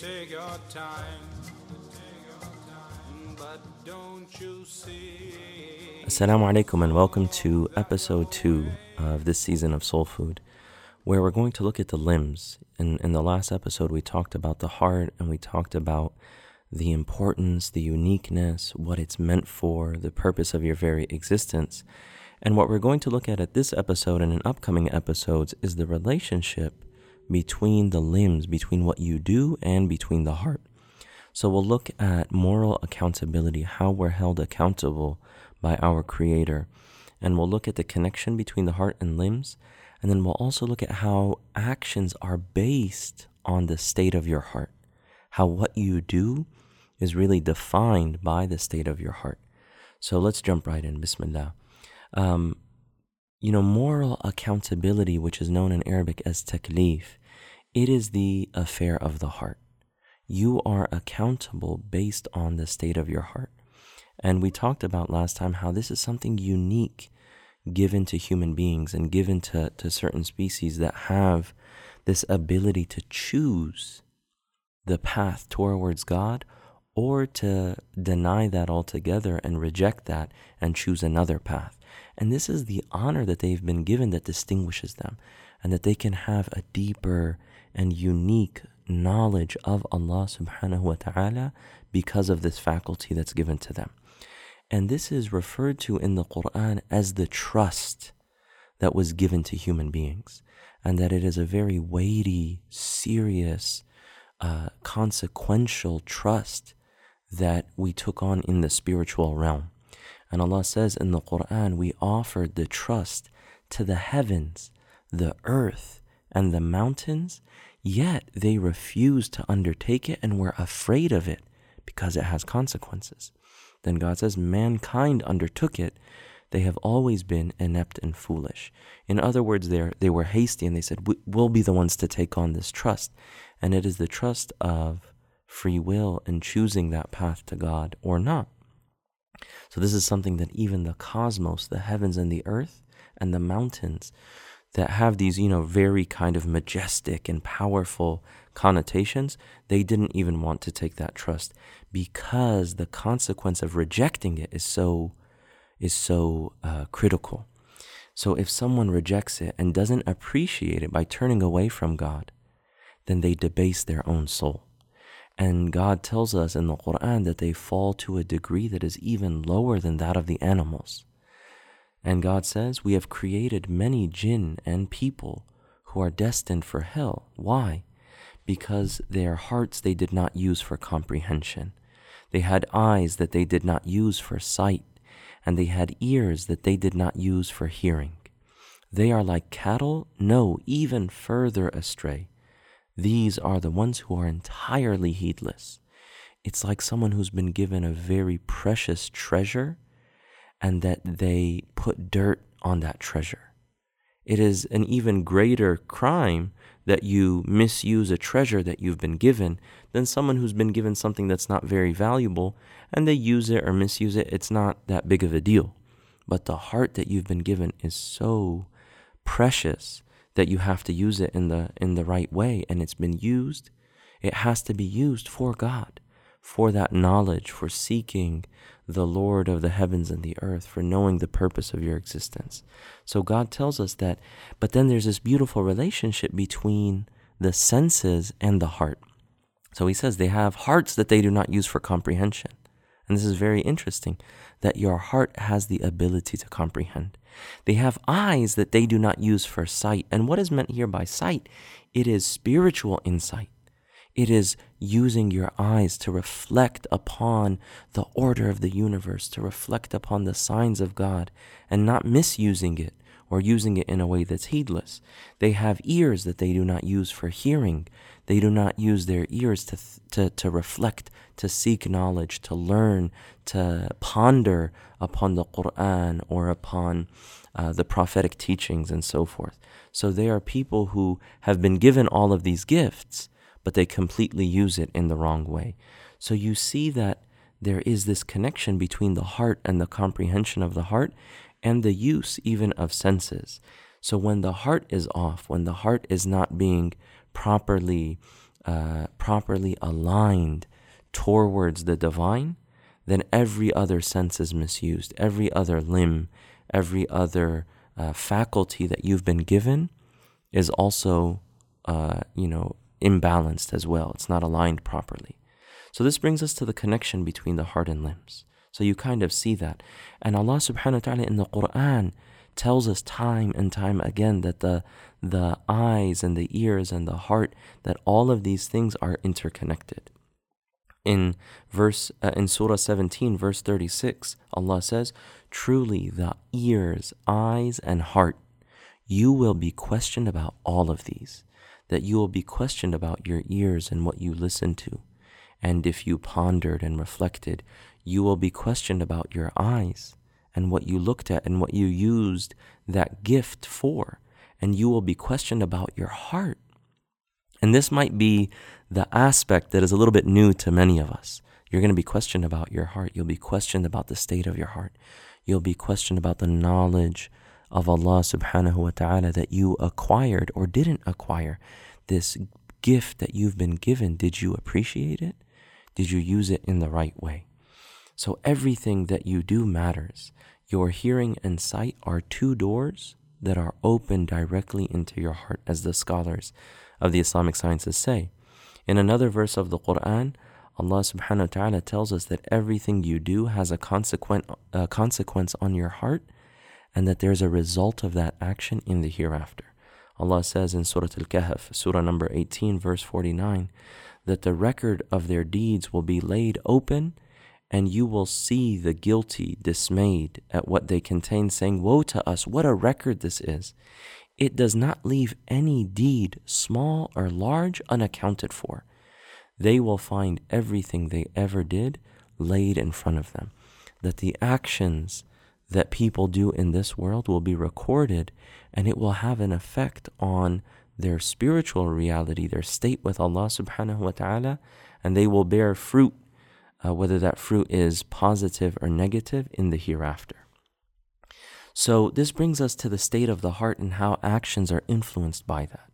take your time, but don't you see? Assalamu alaikum and welcome to episode 2 of this season of Soul Food, where we're going to look at the limbs. In, in the last episode, we talked about the heart and we talked about the importance, the uniqueness, what it's meant for, the purpose of your very existence. And what we're going to look at at this episode and in upcoming episodes is the relationship between the limbs, between what you do and between the heart. So we'll look at moral accountability, how we're held accountable by our Creator. And we'll look at the connection between the heart and limbs. And then we'll also look at how actions are based on the state of your heart, how what you do is really defined by the state of your heart. So let's jump right in. Bismillah. Um, you know, moral accountability, which is known in Arabic as taklif, it is the affair of the heart. You are accountable based on the state of your heart. And we talked about last time how this is something unique given to human beings and given to, to certain species that have this ability to choose the path towards God or to deny that altogether and reject that and choose another path. And this is the honor that they've been given that distinguishes them, and that they can have a deeper and unique knowledge of Allah subhanahu wa ta'ala because of this faculty that's given to them. And this is referred to in the Quran as the trust that was given to human beings, and that it is a very weighty, serious, uh, consequential trust that we took on in the spiritual realm. And Allah says in the Quran, we offered the trust to the heavens, the earth, and the mountains, yet they refused to undertake it and were afraid of it because it has consequences. Then God says, mankind undertook it. They have always been inept and foolish. In other words, they they were hasty and they said, We'll be the ones to take on this trust. And it is the trust of free will in choosing that path to God or not. So, this is something that even the cosmos, the heavens and the earth, and the mountains that have these, you know, very kind of majestic and powerful connotations, they didn't even want to take that trust because the consequence of rejecting it is so is so uh, critical. So if someone rejects it and doesn't appreciate it by turning away from God, then they debase their own soul. And God tells us in the Quran that they fall to a degree that is even lower than that of the animals. And God says, We have created many jinn and people who are destined for hell. Why? Because their hearts they did not use for comprehension. They had eyes that they did not use for sight, and they had ears that they did not use for hearing. They are like cattle, no, even further astray. These are the ones who are entirely heedless. It's like someone who's been given a very precious treasure and that they put dirt on that treasure. It is an even greater crime that you misuse a treasure that you've been given than someone who's been given something that's not very valuable and they use it or misuse it. It's not that big of a deal. But the heart that you've been given is so precious that you have to use it in the in the right way and it's been used it has to be used for God for that knowledge for seeking the Lord of the heavens and the earth for knowing the purpose of your existence so God tells us that but then there's this beautiful relationship between the senses and the heart so he says they have hearts that they do not use for comprehension and this is very interesting that your heart has the ability to comprehend. They have eyes that they do not use for sight. And what is meant here by sight? It is spiritual insight. It is using your eyes to reflect upon the order of the universe, to reflect upon the signs of God, and not misusing it or using it in a way that's heedless. They have ears that they do not use for hearing. They do not use their ears to, to, to reflect, to seek knowledge, to learn, to ponder upon the Quran or upon uh, the prophetic teachings and so forth. So they are people who have been given all of these gifts, but they completely use it in the wrong way. So you see that there is this connection between the heart and the comprehension of the heart and the use even of senses. So when the heart is off, when the heart is not being properly uh, properly aligned towards the divine, then every other sense is misused. Every other limb, every other uh, faculty that you've been given is also, uh, you know, imbalanced as well. It's not aligned properly. So this brings us to the connection between the heart and limbs. So you kind of see that. And Allah subhanahu wa ta'ala in the Quran tells us time and time again that the the eyes and the ears and the heart that all of these things are interconnected. In verse uh, in Surah 17 verse 36 Allah says truly the ears eyes and heart you will be questioned about all of these that you will be questioned about your ears and what you listen to and if you pondered and reflected, you will be questioned about your eyes and what you looked at and what you used that gift for. And you will be questioned about your heart. And this might be the aspect that is a little bit new to many of us. You're going to be questioned about your heart. You'll be questioned about the state of your heart. You'll be questioned about the knowledge of Allah subhanahu wa ta'ala that you acquired or didn't acquire. This gift that you've been given, did you appreciate it? Did you use it in the right way? So everything that you do matters. Your hearing and sight are two doors that are open directly into your heart, as the scholars of the Islamic sciences say. In another verse of the Quran, Allah subhanahu wa ta'ala tells us that everything you do has a consequent, a consequence on your heart and that there's a result of that action in the hereafter. Allah says in Surah Al Kahf, Surah number 18, verse 49, that the record of their deeds will be laid open, and you will see the guilty dismayed at what they contain, saying, Woe to us, what a record this is! It does not leave any deed, small or large, unaccounted for. They will find everything they ever did laid in front of them. That the actions that people do in this world will be recorded and it will have an effect on their spiritual reality, their state with Allah subhanahu wa ta'ala, and they will bear fruit, uh, whether that fruit is positive or negative, in the hereafter. So, this brings us to the state of the heart and how actions are influenced by that.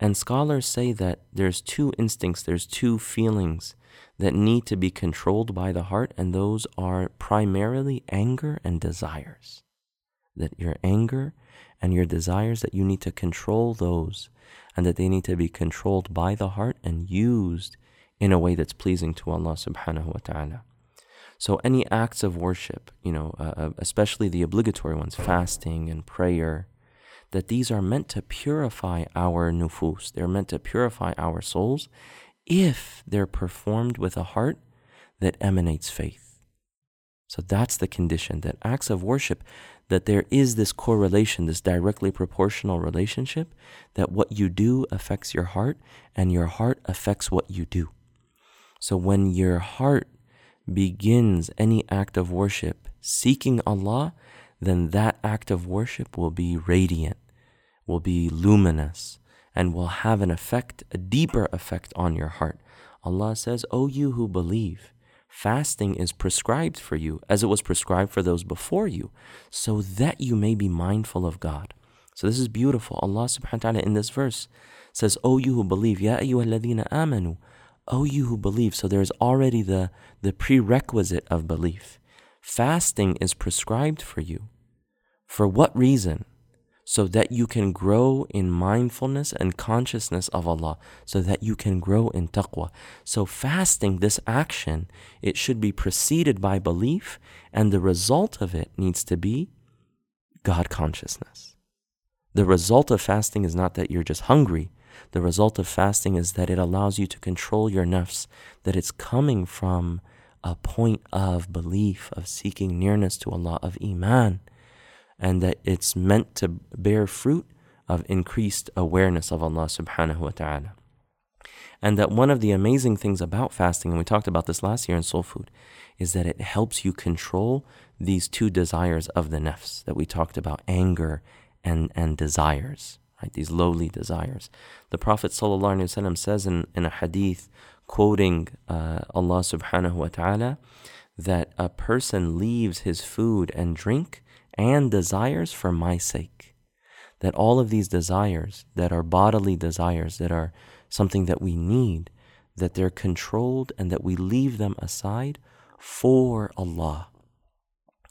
And scholars say that there's two instincts, there's two feelings that need to be controlled by the heart, and those are primarily anger and desires. That your anger and your desires that you need to control those and that they need to be controlled by the heart and used in a way that's pleasing to Allah subhanahu wa ta'ala. So any acts of worship, you know, uh, uh, especially the obligatory ones, fasting and prayer, that these are meant to purify our nufus. They're meant to purify our souls if they're performed with a heart that emanates faith. So that's the condition that acts of worship that there is this correlation, this directly proportional relationship, that what you do affects your heart and your heart affects what you do. So when your heart begins any act of worship seeking Allah, then that act of worship will be radiant, will be luminous, and will have an effect, a deeper effect on your heart. Allah says, O you who believe, fasting is prescribed for you as it was prescribed for those before you, so that you may be mindful of God. So this is beautiful. Allah subhanahu wa ta'ala in this verse says, O you who believe, Ya ayyuhalladhina amanu, O you who believe. So there's already the, the prerequisite of belief. Fasting is prescribed for you. For what reason? So that you can grow in mindfulness and consciousness of Allah, so that you can grow in taqwa. So, fasting, this action, it should be preceded by belief, and the result of it needs to be God consciousness. The result of fasting is not that you're just hungry. The result of fasting is that it allows you to control your nafs, that it's coming from a point of belief, of seeking nearness to Allah, of iman and that it's meant to bear fruit of increased awareness of Allah subhanahu wa ta'ala. And that one of the amazing things about fasting, and we talked about this last year in Soul Food, is that it helps you control these two desires of the nafs that we talked about anger and, and desires, right? These lowly desires. The Prophet says in, in a hadith, quoting uh, Allah subhanahu wa ta'ala, that a person leaves his food and drink and desires for my sake. That all of these desires that are bodily desires, that are something that we need, that they're controlled and that we leave them aside for Allah,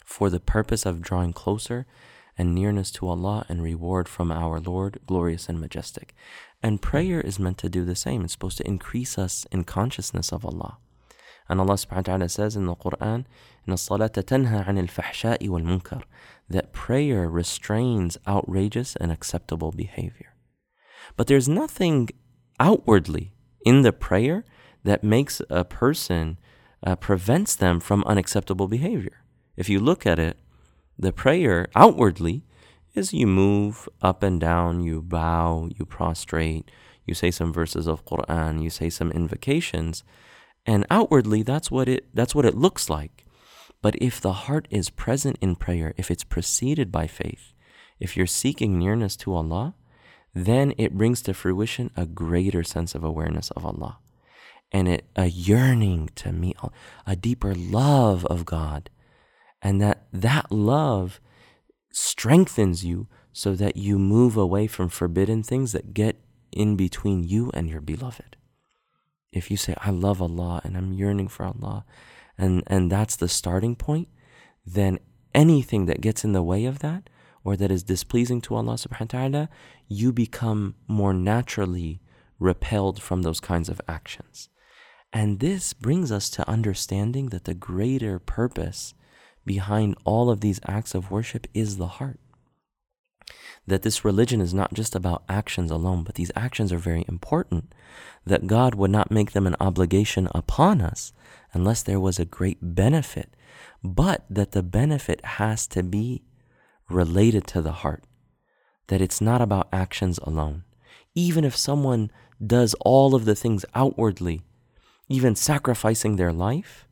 for the purpose of drawing closer and nearness to Allah and reward from our Lord, glorious and majestic. And prayer is meant to do the same. It's supposed to increase us in consciousness of Allah. And Allah subhanahu wa ta'ala says in the Quran, إن الصلاة تنهى عن الفحشاء والمنكر that prayer restrains outrageous and acceptable behavior. But there's nothing outwardly in the prayer that makes a person, uh, prevents them from unacceptable behavior. If you look at it, the prayer outwardly is you move up and down, you bow, you prostrate, you say some verses of Quran, you say some invocations, and outwardly that's what it that's what it looks like. But if the heart is present in prayer, if it's preceded by faith, if you're seeking nearness to Allah, then it brings to fruition a greater sense of awareness of Allah and it, a yearning to meet, a deeper love of God. And that that love strengthens you so that you move away from forbidden things that get in between you and your beloved. If you say, I love Allah and I'm yearning for Allah, and, and that's the starting point, then anything that gets in the way of that or that is displeasing to Allah subhanahu wa ta'ala, you become more naturally repelled from those kinds of actions. And this brings us to understanding that the greater purpose behind all of these acts of worship is the heart. That this religion is not just about actions alone, but these actions are very important. That God would not make them an obligation upon us unless there was a great benefit, but that the benefit has to be related to the heart. That it's not about actions alone. Even if someone does all of the things outwardly, even sacrificing their life,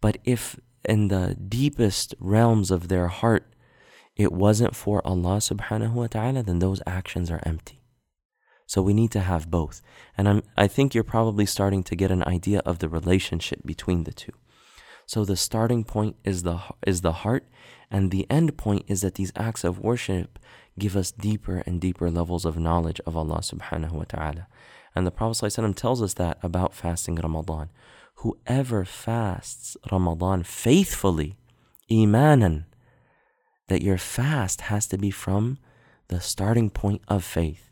but if in the deepest realms of their heart it wasn't for Allah subhanahu wa ta'ala, then those actions are empty. So we need to have both. And I'm, I think you're probably starting to get an idea of the relationship between the two. So the starting point is the, is the heart, and the end point is that these acts of worship give us deeper and deeper levels of knowledge of Allah subhanahu wa ta'ala. And the Prophet tells us that about fasting Ramadan. Whoever fasts Ramadan faithfully, imanan, that your fast has to be from the starting point of faith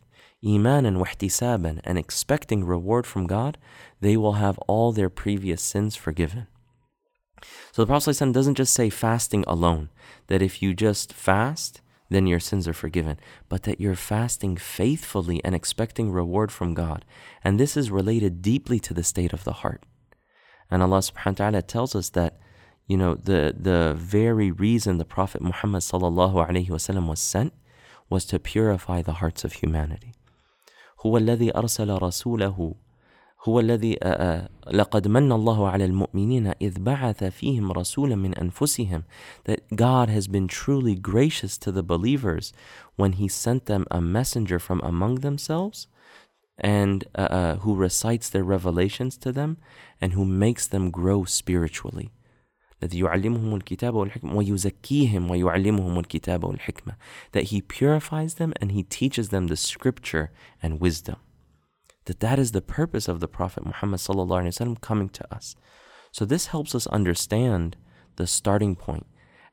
imanan wahtisaban, and expecting reward from God, they will have all their previous sins forgiven. So the Prophet doesn't just say fasting alone, that if you just fast, then your sins are forgiven, but that you're fasting faithfully and expecting reward from God. And this is related deeply to the state of the heart. And Allah subhanahu wa ta'ala tells us that, you know, the, the very reason the Prophet Muhammad sallallahu alayhi wasallam was sent was to purify the hearts of humanity. هو الذي أرسل رسوله هو الذي لقد من الله على المؤمنين إذ بعث فيهم رسولا من أنفسهم that God has been truly gracious to the believers when he sent them a messenger from among themselves and uh, uh, who recites their revelations to them and who makes them grow spiritually الذي يعلمهم الكتاب والحكمة ويزكيهم ويعلمهم الكتاب والحكمة that he purifies them and he teaches them the scripture and wisdom that that is the purpose of the prophet Muhammad sallallahu alaihi wasallam coming to us so this helps us understand the starting point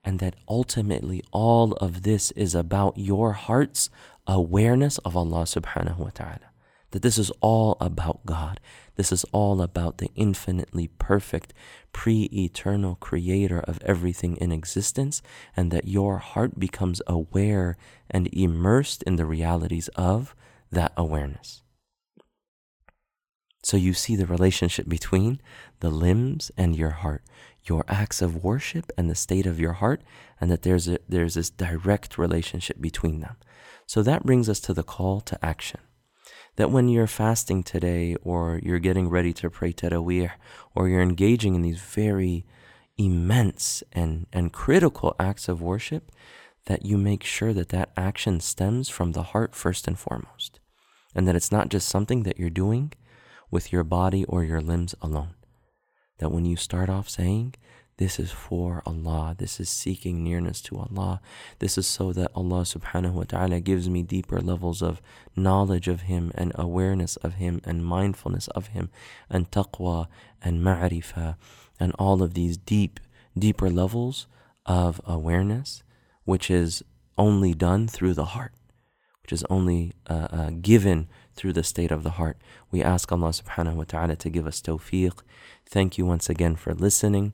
and that ultimately all of this is about your heart's awareness of Allah subhanahu wa ta'ala that this is all about God. This is all about the infinitely perfect, pre eternal creator of everything in existence, and that your heart becomes aware and immersed in the realities of that awareness. So you see the relationship between the limbs and your heart, your acts of worship and the state of your heart, and that there's a, there's this direct relationship between them. So that brings us to the call to action. That when you're fasting today, or you're getting ready to pray Taraweeh, or you're engaging in these very immense and, and critical acts of worship, that you make sure that that action stems from the heart first and foremost. And that it's not just something that you're doing with your body or your limbs alone. That when you start off saying, this is for Allah, this is seeking nearness to Allah, this is so that Allah subhanahu wa ta'ala gives me deeper levels of knowledge of Him and awareness of Him and mindfulness of Him and taqwa and ma'rifah and all of these deep, deeper levels of awareness, which is only done through the heart, which is only uh, uh, given through the state of the heart. We ask Allah subhanahu wa ta'ala to give us tawfiq. Thank you once again for listening.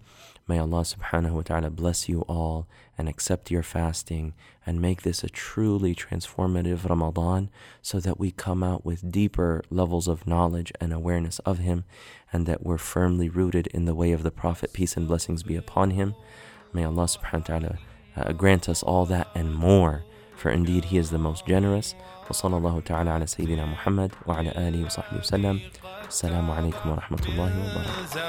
May Allah subhanahu wa ta'ala bless you all and accept your fasting and make this a truly transformative Ramadan so that we come out with deeper levels of knowledge and awareness of Him and that we're firmly rooted in the way of the Prophet, peace and blessings be upon him. May Allah subhanahu wa ta'ala uh, grant us all that and more For indeed He is the most generous. وصلى الله تعالى على سيدنا محمد وعلى آله وصحبه وسلم السلام عليكم ورحمة الله وبركاته